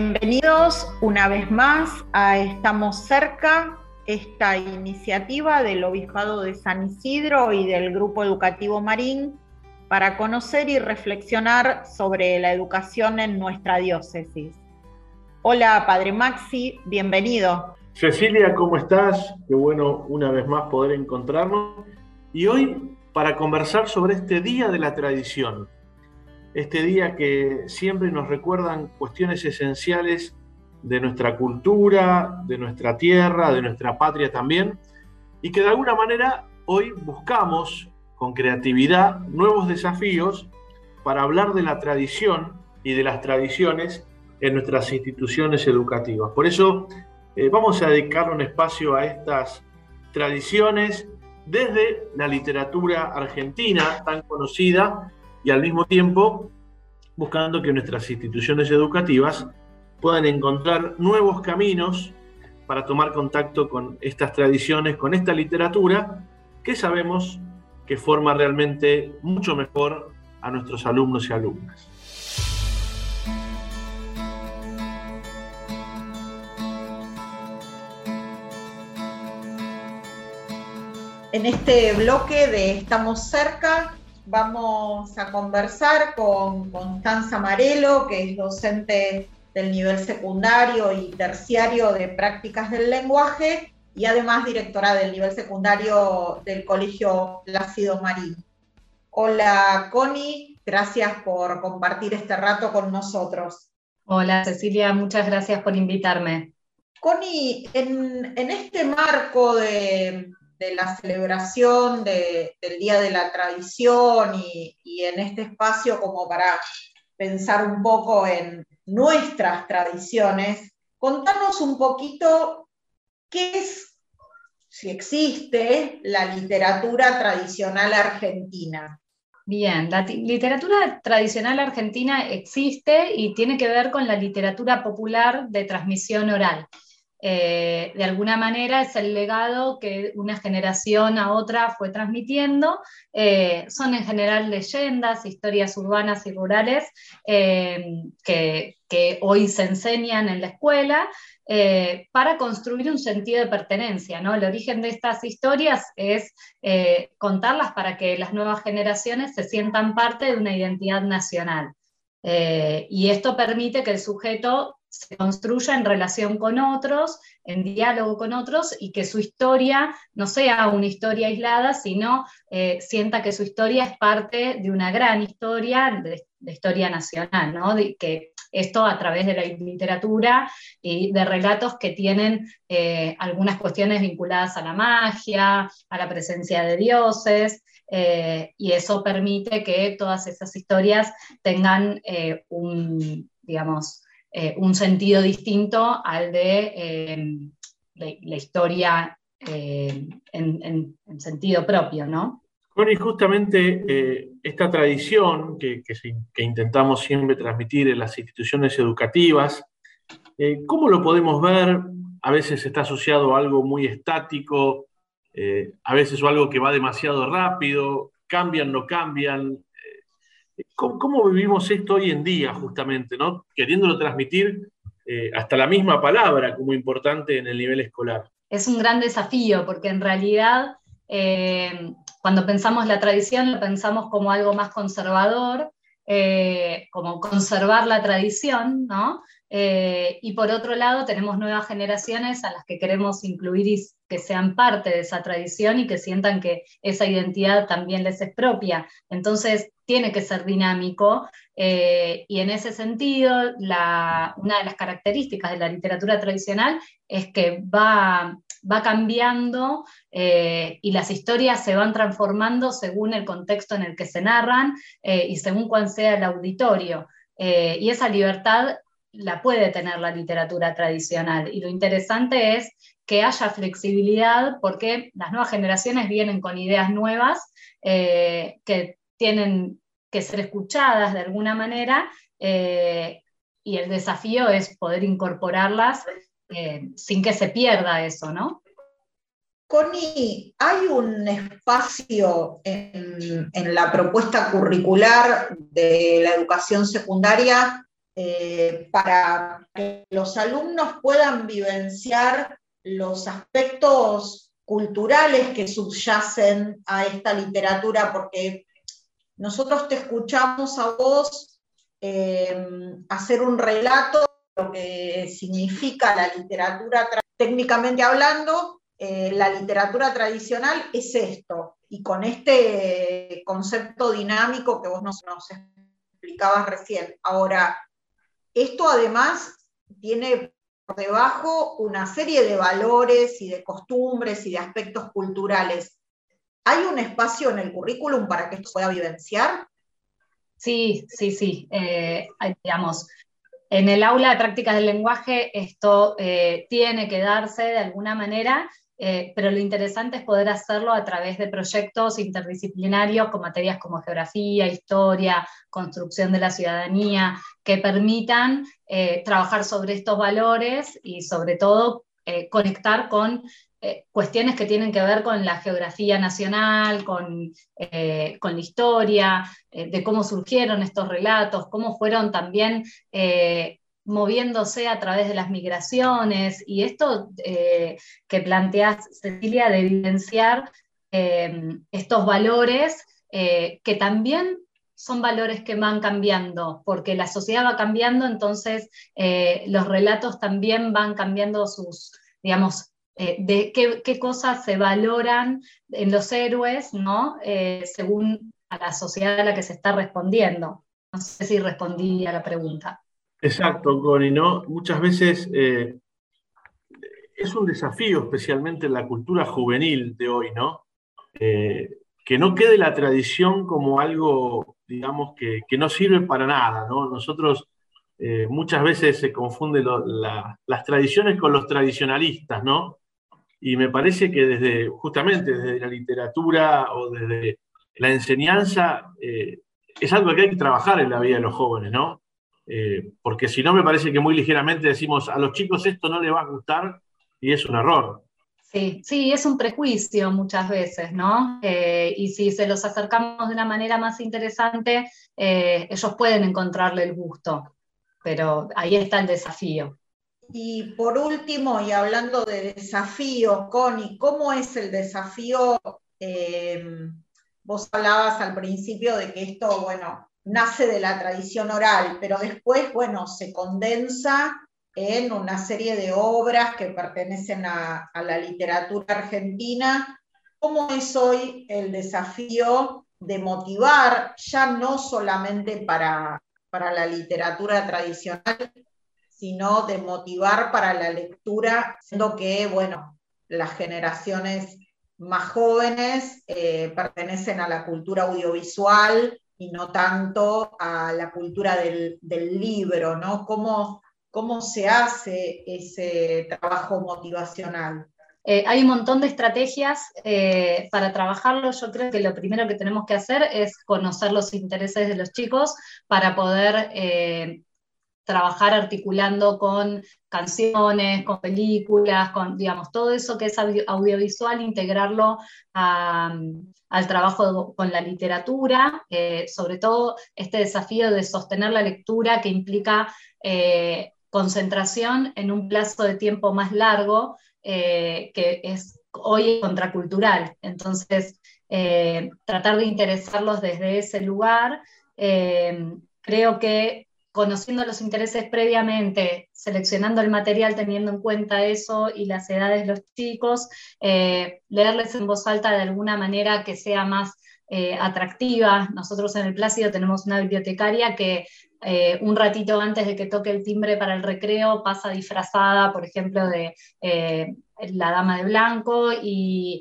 Bienvenidos una vez más a Estamos cerca, esta iniciativa del Obispado de San Isidro y del Grupo Educativo Marín para conocer y reflexionar sobre la educación en nuestra diócesis. Hola, Padre Maxi, bienvenido. Cecilia, ¿cómo estás? Qué bueno una vez más poder encontrarnos. Y hoy para conversar sobre este Día de la Tradición, este día que siempre nos recuerdan cuestiones esenciales de nuestra cultura, de nuestra tierra, de nuestra patria también, y que de alguna manera hoy buscamos con creatividad nuevos desafíos para hablar de la tradición y de las tradiciones en nuestras instituciones educativas. Por eso eh, vamos a dedicar un espacio a estas tradiciones desde la literatura argentina tan conocida y al mismo tiempo buscando que nuestras instituciones educativas puedan encontrar nuevos caminos para tomar contacto con estas tradiciones, con esta literatura que sabemos que forma realmente mucho mejor a nuestros alumnos y alumnas. En este bloque de Estamos cerca vamos a conversar con Constanza Marelo, que es docente del nivel secundario y terciario de prácticas del lenguaje y además directora del nivel secundario del Colegio Plácido Marín. Hola Connie, gracias por compartir este rato con nosotros. Hola Cecilia, muchas gracias por invitarme. Connie, en, en este marco de, de la celebración del Día de la Tradición y, en este espacio como para pensar un poco en nuestras tradiciones, contanos un poquito qué es, si existe, la literatura tradicional argentina. Bien, la literatura tradicional argentina existe y tiene que ver con la literatura popular de transmisión oral. Eh, de alguna manera es el legado que una generación a otra fue transmitiendo. Eh, son en general leyendas, historias urbanas y rurales eh, que, hoy se enseñan en la escuela para construir un sentido de pertenencia. ¿no? El origen de estas historias es contarlas para que las nuevas generaciones se sientan parte de una identidad nacional. Y esto permite que el sujeto se construya en relación con otros, en diálogo con otros y que su historia no sea una historia aislada, sino eh, sienta que su historia es parte de una gran historia, de, historia nacional, ¿no? que esto a través de la literatura y de relatos que tienen eh, algunas cuestiones vinculadas a la magia, a la presencia de dioses, eh, y eso permite que todas esas historias tengan un, digamos, eh, un sentido distinto al de eh, la, historia eh, en, sentido propio, ¿no? Bueno, y justamente esta tradición que, que, intentamos siempre transmitir en las instituciones educativas, ¿cómo lo podemos ver? A veces está asociado a algo muy estático, a veces o algo que va demasiado rápido, cambian, no cambian, ¿Cómo, vivimos esto hoy en día, justamente, queriéndolo transmitir eh, hasta la misma palabra como importante en el nivel escolar? Es un gran desafío, porque en realidad eh, cuando pensamos la tradición lo pensamos como algo más conservador, eh, como conservar la tradición, ¿no? Y por otro lado tenemos nuevas generaciones a las que queremos incluir y que sean parte de esa tradición y que sientan que esa identidad también les es propia. Entonces, tiene que ser dinámico eh, y en ese sentido una de las características de la literatura tradicional es que va, va cambiando eh, y las historias se van transformando según el contexto en el que se narran eh, y según cuál sea el auditorio. y esa libertad la puede tener la literatura tradicional. Y lo interesante es que haya flexibilidad porque las nuevas generaciones vienen con ideas nuevas que tienen que ser escuchadas de alguna manera eh, y el desafío es poder incorporarlas eh, sin que se pierda eso, ¿no? Connie, ¿hay un espacio en, la propuesta curricular de la educación secundaria eh, para que los alumnos puedan vivenciar los aspectos culturales que subyacen a esta literatura, porque nosotros te escuchamos a vos eh, hacer un relato de lo que significa la literatura, técnicamente hablando, eh, la literatura tradicional es esto, y con este concepto dinámico que vos nos, nos explicabas recién. Ahora, esto además tiene por debajo una serie de valores y de costumbres y de aspectos culturales. ¿Hay un espacio en el currículum para que esto pueda vivenciar? Sí, sí, sí. Eh, digamos, en el aula de prácticas del lenguaje esto eh, tiene que darse de alguna manera eh, pero lo interesante es poder hacerlo a través de proyectos interdisciplinarios con materias como geografía, historia, construcción de la ciudadanía, que permitan eh, trabajar sobre estos valores y sobre todo eh, conectar con cuestiones que tienen que ver con la geografía nacional, con, con la historia, de cómo surgieron estos relatos, cómo fueron también moviéndose a través de las migraciones y esto eh, que planteas, Cecilia, de evidenciar eh, estos valores eh, que también son valores que van cambiando, porque la sociedad va cambiando, entonces los relatos también van cambiando sus, digamos, de qué, qué, cosas se valoran en los héroes, ¿no? según a la sociedad a la que se está respondiendo. No sé si respondí a la pregunta. Exacto, Connie, ¿no? Muchas veces eh, es un desafío, especialmente en la cultura juvenil de hoy, ¿no? Eh, que no quede la tradición como algo, digamos, que, no sirve para nada, ¿no? Nosotros eh, muchas veces se confunden las tradiciones con los tradicionalistas, ¿no? Y me parece que desde, justamente desde la literatura o desde la enseñanza, es algo que hay que trabajar en la vida de los jóvenes, ¿no? Eh, porque si no me parece que muy ligeramente decimos a los chicos esto no les va a gustar y es un error. Sí, sí, es un prejuicio muchas veces, ¿no? Eh, y si se los acercamos de una manera más interesante, eh, ellos pueden encontrarle el gusto, pero ahí está el desafío. Y por último, y hablando de desafíos, Connie, ¿cómo es el desafío? vos hablabas al principio de que esto, bueno, nace de la tradición oral, pero después, bueno, se condensa en una serie de obras que pertenecen a, la literatura argentina. ¿Cómo es hoy el desafío de motivar, ya no solamente para, para la literatura tradicional, sino de motivar para la lectura, siendo que, bueno, las generaciones más jóvenes eh, pertenecen a la cultura audiovisual, y no tanto a la cultura del, libro, ¿no? ¿Cómo, ¿Cómo, se hace ese trabajo motivacional? Eh, hay un montón de estrategias eh, para trabajarlo. Yo creo que lo primero que tenemos que hacer es conocer los intereses de los chicos para poder eh, trabajar articulando con canciones, con películas, con, digamos, todo eso que es audiovisual, integrarlo al trabajo con la literatura, eh, sobre todo este desafío de sostener la lectura que implica eh, concentración en un plazo de tiempo más largo, eh, que es hoy contracultural. Entonces, tratar de interesarlos desde ese lugar. creo que conociendo los intereses previamente, seleccionando el material teniendo en cuenta eso y las edades de los chicos, eh, leerles en voz alta de alguna manera que sea más eh, atractiva. Nosotros en el Plácido tenemos una bibliotecaria que eh, un ratito antes de que toque el timbre para el recreo pasa disfrazada, por ejemplo, de la dama de blanco y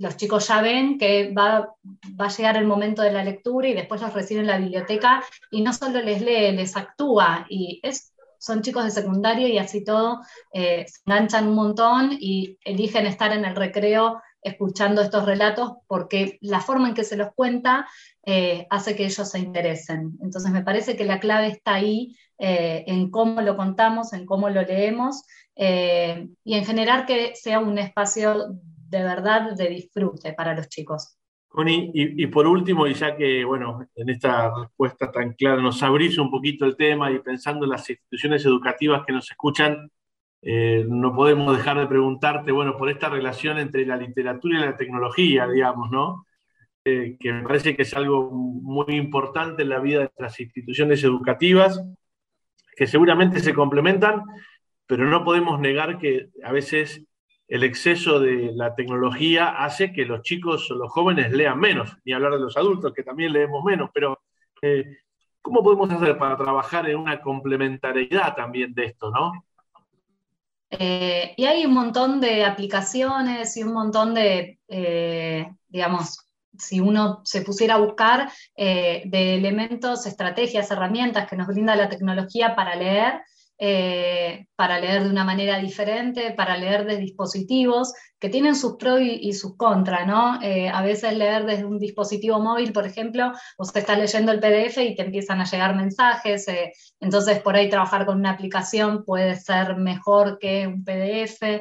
los chicos ya ven que va, a llegar el momento de la lectura y después los reciben en la biblioteca y no solo les lee, les actúa. Y son chicos de secundario y así todo eh, se enganchan un montón y eligen estar en el recreo escuchando estos relatos porque la forma en que se los cuenta eh, hace que ellos se interesen. Entonces me parece que la clave está ahí eh, en cómo lo contamos, en cómo lo leemos y en generar que sea un espacio de verdad de disfrute para los chicos. Connie, y, por último, y ya que, bueno, en esta respuesta tan clara nos abrís un poquito el tema y pensando en las instituciones educativas que nos escuchan, eh, no podemos dejar de preguntarte, bueno, por esta relación entre la literatura y la tecnología, digamos, ¿no? Eh, que me parece que es algo muy importante en la vida de las instituciones educativas, que seguramente se complementan, pero no podemos negar que a veces el exceso de la tecnología hace que los chicos o los jóvenes lean menos, ni hablar de los adultos, que también leemos menos, pero eh, ¿cómo podemos hacer para trabajar en una complementariedad también de esto, no? Eh, y hay un montón de aplicaciones y un montón de, eh, digamos, si uno se pusiera a buscar de elementos, estrategias, herramientas que nos brinda la tecnología para leer, eh, para leer de una manera diferente, para leer de dispositivos que tienen sus pros y, sus contras, ¿no? Eh, a veces leer desde un dispositivo móvil, por ejemplo, usted está leyendo el PDF y te empiezan a llegar mensajes, eh, entonces por ahí trabajar con una aplicación puede ser mejor que un PDF,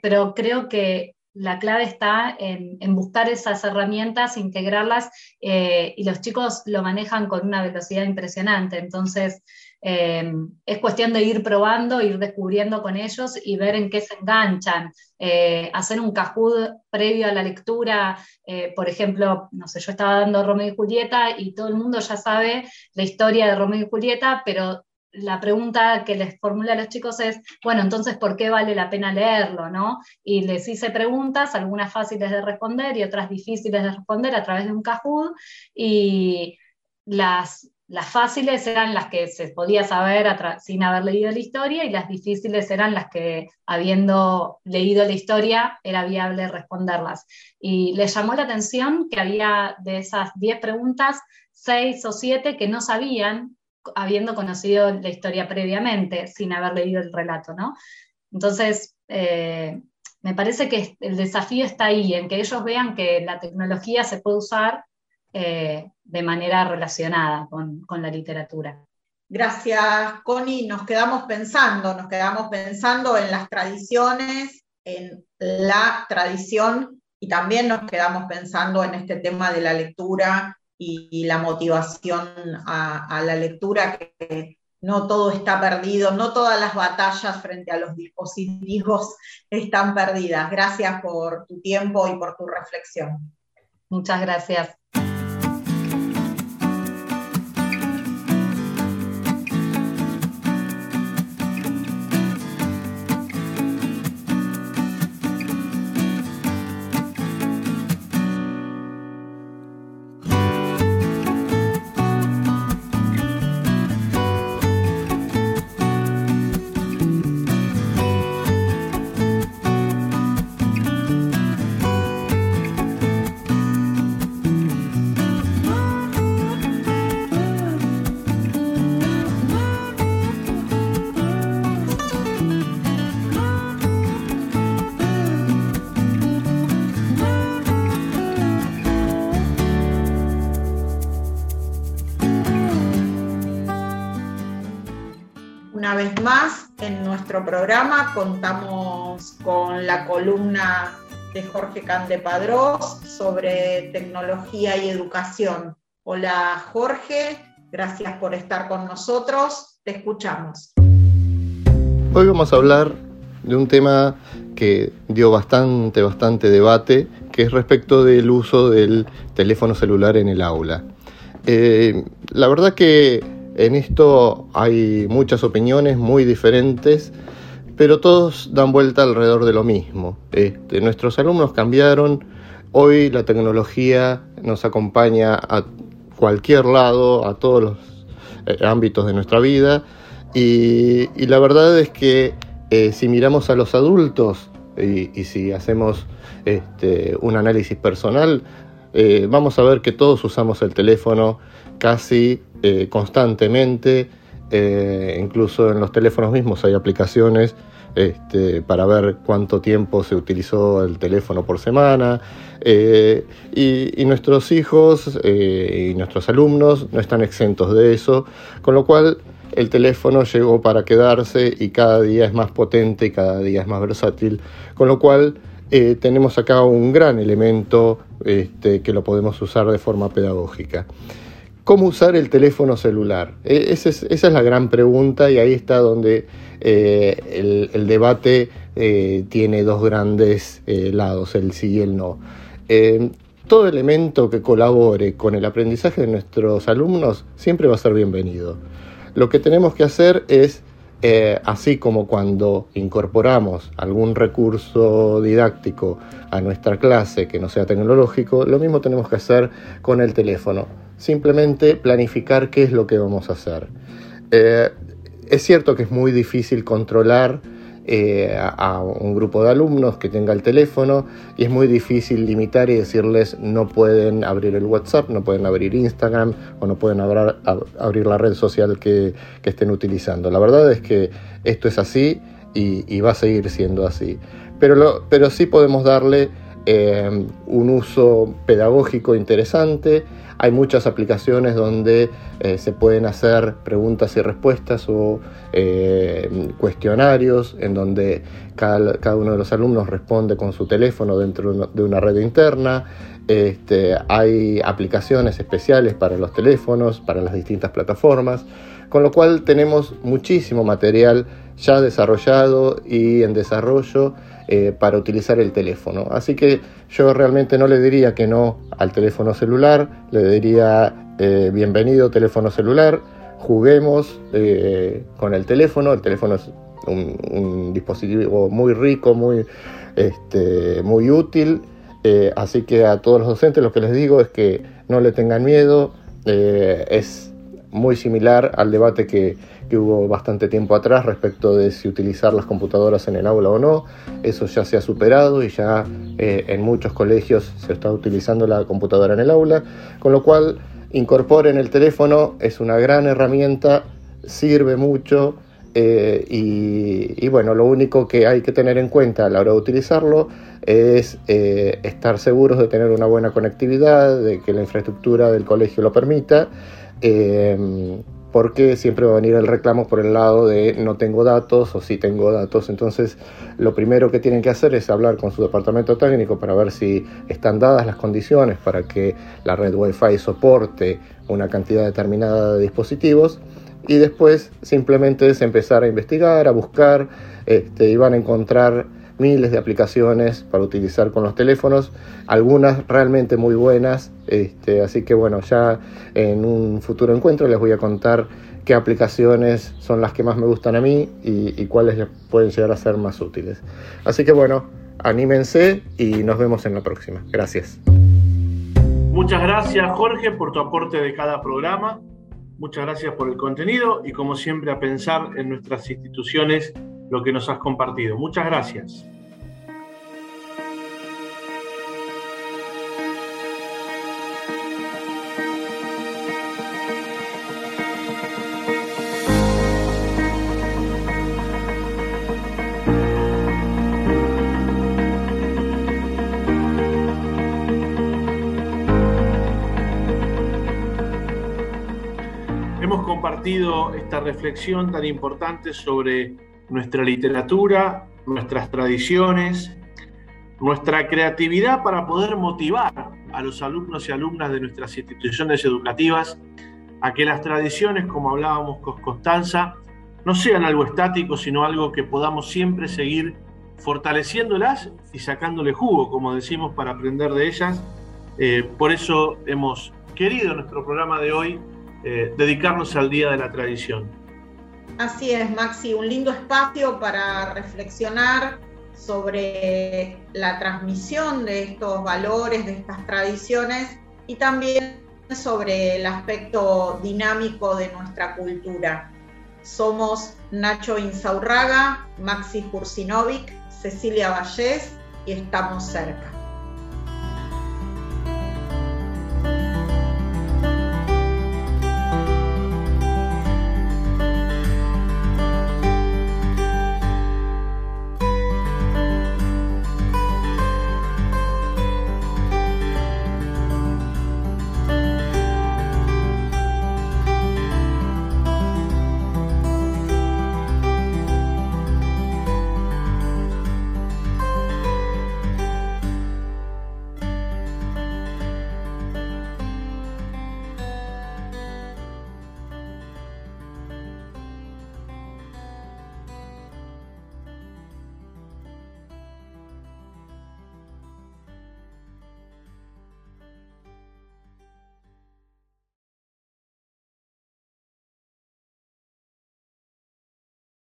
pero creo que la clave está en, buscar esas herramientas, integrarlas, y los chicos lo manejan con una velocidad impresionante. Entonces, eh, es cuestión de ir probando, ir descubriendo con ellos y ver en qué se enganchan. Eh, hacer un cajud previo a la lectura, eh, por ejemplo, no sé, yo estaba dando Romeo y Julieta y todo el mundo ya sabe la historia de Romeo y Julieta, pero la pregunta que les formula a los chicos es, bueno, entonces, ¿por qué vale la pena leerlo? ¿no? Y les hice preguntas, algunas fáciles de responder y otras difíciles de responder a través de un Kahoot, y las las fáciles eran las que se podía saber sin haber leído la historia y las difíciles eran las que, habiendo leído la historia, era viable responderlas. Y les llamó la atención que había de esas 10 preguntas, 6 o 7 que no sabían, habiendo conocido la historia previamente, sin haber leído el relato, ¿no? Entonces, eh, me parece que el desafío está ahí, en que ellos vean que la tecnología se puede usar eh, de manera relacionada con, la literatura. Gracias, Connie. Nos quedamos pensando, nos quedamos pensando en las tradiciones, en la tradición y también nos quedamos pensando en este tema de la lectura y, la motivación a, a, la lectura, que no todo está perdido, no todas las batallas frente a los dispositivos están perdidas. Gracias por tu tiempo y por tu reflexión. Muchas gracias. Más en nuestro programa contamos con la columna de Jorge Candepadrós sobre tecnología y educación. Hola Jorge, gracias por estar con nosotros, te escuchamos. Hoy vamos a hablar de un tema que dio bastante, bastante debate, que es respecto del uso del teléfono celular en el aula. Eh, la verdad que en esto hay muchas opiniones muy diferentes, pero todos dan vuelta alrededor de lo mismo. Este, nuestros alumnos cambiaron, hoy la tecnología nos acompaña a cualquier lado, a todos los eh, ámbitos de nuestra vida, y, la verdad es que eh, si miramos a los adultos y, si hacemos este, un análisis personal, eh, vamos a ver que todos usamos el teléfono casi eh, constantemente, eh, incluso en los teléfonos mismos hay aplicaciones este, para ver cuánto tiempo se utilizó el teléfono por semana. Eh, y, nuestros hijos y nuestros alumnos no están exentos de eso, con lo cual el teléfono llegó para quedarse y cada día es más potente y cada día es más versátil, con lo cual tenemos acá un gran elemento este, que lo podemos usar de forma pedagógica. ¿Cómo usar el teléfono celular? E, esa, es, la gran pregunta y ahí está donde eh, el, debate eh, tiene dos grandes lados, el sí y el no todo elemento que colabore con el aprendizaje de nuestros alumnos siempre va a ser bienvenido. Lo que tenemos que hacer es, eh, así como cuando incorporamos algún recurso didáctico a nuestra clase que no sea tecnológico, lo mismo tenemos que hacer con el teléfono. Simplemente planificar qué es lo que vamos a hacer. Eh, es cierto que es muy difícil controlar eh, a, un grupo de alumnos que tenga el teléfono y es muy difícil limitar y decirles no pueden abrir el WhatsApp, no pueden abrir Instagram o no pueden abrir la red social que, estén utilizando. La verdad es que esto es así y, va a seguir siendo así. Pero, pero sí podemos darle eh, un uso pedagógico interesante hay muchas aplicaciones donde eh, se pueden hacer preguntas y respuestas o eh, cuestionarios en donde cada, uno de los alumnos responde con su teléfono dentro de una red interna. Este, hay aplicaciones especiales para los teléfonos, para las distintas plataformas, con lo cual tenemos muchísimo material ya desarrollado y en desarrollo eh, para utilizar el teléfono. Así que yo realmente no le diría que no al teléfono celular, le diría eh, bienvenido teléfono celular, juguemos eh, con el teléfono, el teléfono es un, dispositivo muy rico, muy, este, muy útil, así que a todos los docentes lo que les digo es que no le tengan miedo, es muy similar al debate que, que hubo bastante tiempo atrás respecto de si utilizar las computadoras en el aula o no. Eso ya se ha superado y ya eh, en muchos colegios se está utilizando la computadora en el aula, con lo cual incorporen el teléfono, es una gran herramienta, sirve mucho. Eh, y, bueno, lo único que hay que tener en cuenta a la hora de utilizarlo es eh, estar seguros de tener una buena conectividad, de que la infraestructura del colegio lo permita porque siempre va a venir el reclamo por el lado de no tengo datos o sí tengo datos. Entonces, lo primero que tienen que hacer es hablar con su departamento técnico para ver si están dadas las condiciones para que la red Wi-Fi soporte una cantidad determinada de dispositivos. Y después simplemente es empezar a investigar, a buscar, este, y van a encontrar miles de aplicaciones para utilizar con los teléfonos, algunas realmente muy buenas, este, así que bueno, ya en un futuro encuentro les voy a contar qué aplicaciones son las que más me gustan a mí y, y cuáles pueden llegar a ser más útiles. Así que bueno, anímense y nos vemos en la próxima. Gracias. Muchas gracias Jorge por tu aporte de cada programa. Muchas gracias por el contenido y como siempre a pensar en nuestras instituciones lo que nos has compartido. Muchas gracias. Hemos compartido esta reflexión tan importante sobre nuestra literatura, nuestras tradiciones, nuestra creatividad para poder motivar a los alumnos y alumnas de nuestras instituciones educativas a que las tradiciones, como hablábamos con Constanza, no sean algo estático, sino algo que podamos siempre seguir fortaleciéndolas y sacándole jugo, como decimos, para aprender de ellas. Eh, por eso hemos querido en nuestro programa de hoy eh, dedicarnos al Día de la Tradición. Así es, Maxi, un lindo espacio para reflexionar sobre la transmisión de estos valores, de estas tradiciones y también sobre el aspecto dinámico de nuestra cultura. Somos Nacho Insaurraga, Maxi Jursinovic, Cecilia Vallés y estamos cerca.